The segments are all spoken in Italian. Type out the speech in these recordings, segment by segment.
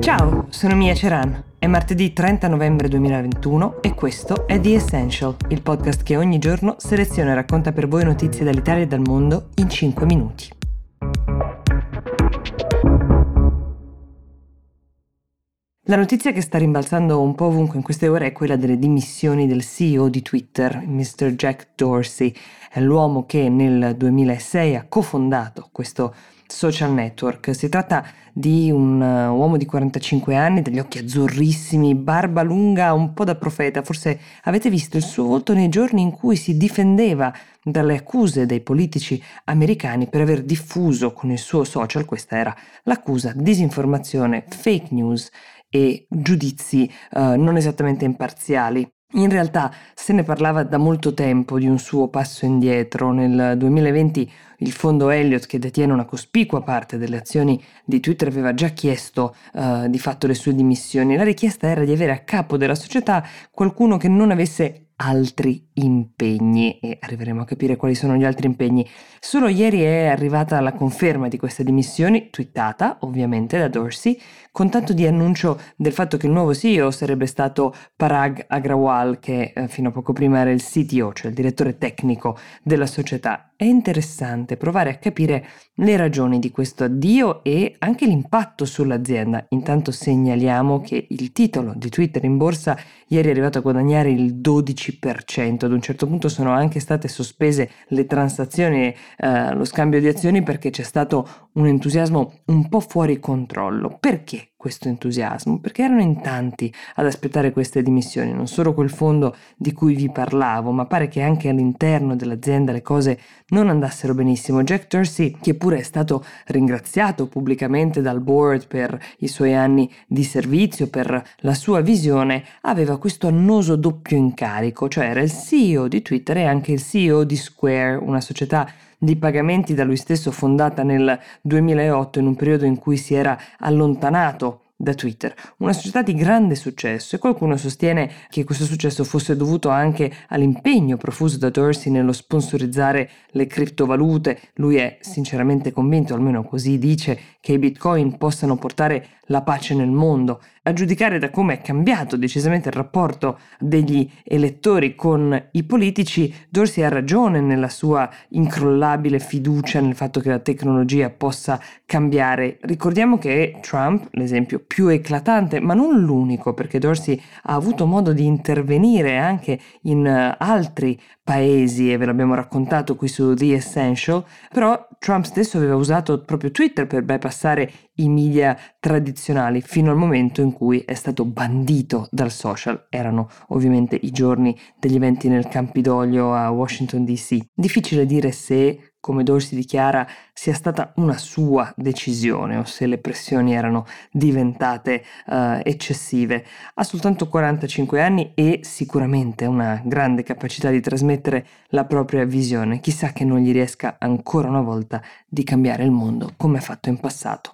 Ciao, sono Mia Ceran. È martedì 30 novembre 2021 e questo è The Essential, il podcast che ogni giorno seleziona e racconta per voi notizie dall'Italia e dal mondo in 5 minuti. La notizia che sta rimbalzando un po' ovunque in queste ore è quella delle dimissioni del CEO di Twitter, Mr. Jack Dorsey. È l'uomo che nel 2006 ha cofondato questo social network. Si tratta di un uh, uomo di 45 anni, dagli occhi azzurrissimi, barba lunga, un po' da profeta. Forse avete visto il suo volto nei giorni in cui si difendeva dalle accuse dei politici americani per aver diffuso con il suo social, questa era l'accusa, disinformazione, fake news e giudizi uh, non esattamente imparziali. In realtà se ne parlava da molto tempo di un suo passo indietro. Nel 2020 il fondo Elliott, che detiene una cospicua parte delle azioni di Twitter, aveva già chiesto uh, di fatto le sue dimissioni. La richiesta era di avere a capo della società qualcuno che non avesse altri impegni e arriveremo a capire quali sono gli altri impegni. Solo ieri è arrivata la conferma di queste dimissioni, twittata ovviamente da Dorsey, con tanto di annuncio del fatto che il nuovo CEO sarebbe stato Parag Agrawal, che eh, fino a poco prima era il CTO, cioè il direttore tecnico della società è interessante provare a capire le ragioni di questo addio e anche l'impatto sull'azienda. Intanto segnaliamo che il titolo di Twitter in borsa ieri è arrivato a guadagnare il 12%, ad un certo punto sono anche state sospese le transazioni, eh, lo scambio di azioni perché c'è stato un entusiasmo un po' fuori controllo. Perché? Questo entusiasmo, perché erano in tanti ad aspettare queste dimissioni, non solo quel fondo di cui vi parlavo, ma pare che anche all'interno dell'azienda le cose non andassero benissimo. Jack Dorsey, che pure è stato ringraziato pubblicamente dal board per i suoi anni di servizio, per la sua visione, aveva questo annoso doppio incarico, cioè era il CEO di Twitter e anche il CEO di Square, una società di pagamenti da lui stesso fondata nel 2008 in un periodo in cui si era allontanato da Twitter, una società di grande successo e qualcuno sostiene che questo successo fosse dovuto anche all'impegno profuso da Dorsey nello sponsorizzare le criptovalute. Lui è sinceramente convinto, almeno così dice, che i bitcoin possano portare la pace nel mondo. A giudicare da come è cambiato decisamente il rapporto degli elettori con i politici, Dorsey ha ragione nella sua incrollabile fiducia nel fatto che la tecnologia possa cambiare. Ricordiamo che Trump, l'esempio più eclatante, ma non l'unico, perché Dorsey ha avuto modo di intervenire anche in uh, altri paesi e ve l'abbiamo raccontato qui su The Essential, però Trump stesso aveva usato proprio Twitter per bypassare i media tradizionali fino al momento in cui è stato bandito dal social. Erano ovviamente i giorni degli eventi nel Campidoglio a Washington DC. Difficile dire se come Dorsey dichiara, sia stata una sua decisione o se le pressioni erano diventate uh, eccessive. Ha soltanto 45 anni e sicuramente una grande capacità di trasmettere la propria visione. Chissà che non gli riesca ancora una volta di cambiare il mondo come ha fatto in passato.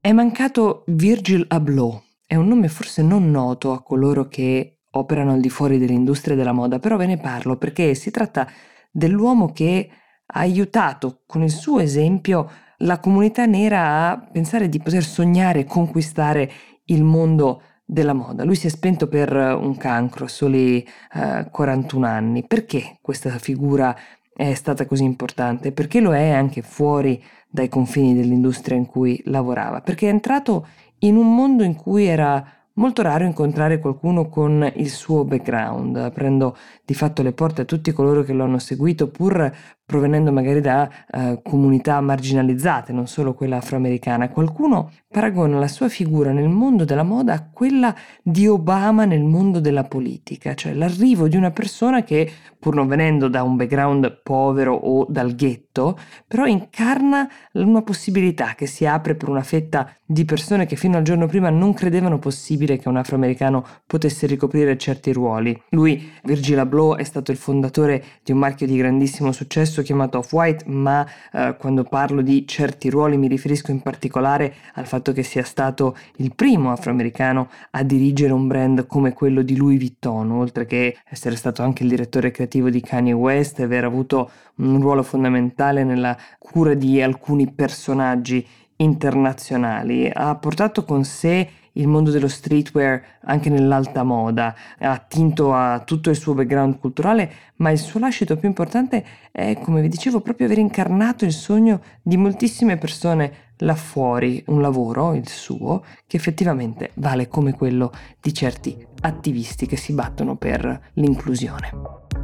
È mancato Virgil Abloh. È un nome forse non noto a coloro che operano al di fuori dell'industria della moda, però ve ne parlo perché si tratta dell'uomo che ha aiutato con il suo esempio la comunità nera a pensare di poter sognare e conquistare il mondo della moda. Lui si è spento per un cancro a soli uh, 41 anni. Perché questa figura è stata così importante? Perché lo è anche fuori dai confini dell'industria in cui lavorava? Perché è entrato in un mondo in cui era Molto raro incontrare qualcuno con il suo background, aprendo di fatto le porte a tutti coloro che lo hanno seguito, pur provenendo magari da uh, comunità marginalizzate, non solo quella afroamericana. Qualcuno paragona la sua figura nel mondo della moda a quella di Obama nel mondo della politica, cioè l'arrivo di una persona che, pur non venendo da un background povero o dal ghetto, però incarna una possibilità che si apre per una fetta di persone che fino al giorno prima non credevano possibile che un afroamericano potesse ricoprire certi ruoli. Lui, Virgil Abloh, è stato il fondatore di un marchio di grandissimo successo spesso chiamato off-white, ma eh, quando parlo di certi ruoli mi riferisco in particolare al fatto che sia stato il primo afroamericano a dirigere un brand come quello di Louis Vuitton, oltre che essere stato anche il direttore creativo di Kanye West e aver avuto un ruolo fondamentale nella cura di alcuni personaggi internazionali, ha portato con sé il mondo dello streetwear anche nell'alta moda, attinto a tutto il suo background culturale, ma il suo lascito più importante è, come vi dicevo, proprio aver incarnato il sogno di moltissime persone là fuori, un lavoro, il suo, che effettivamente vale come quello di certi attivisti che si battono per l'inclusione.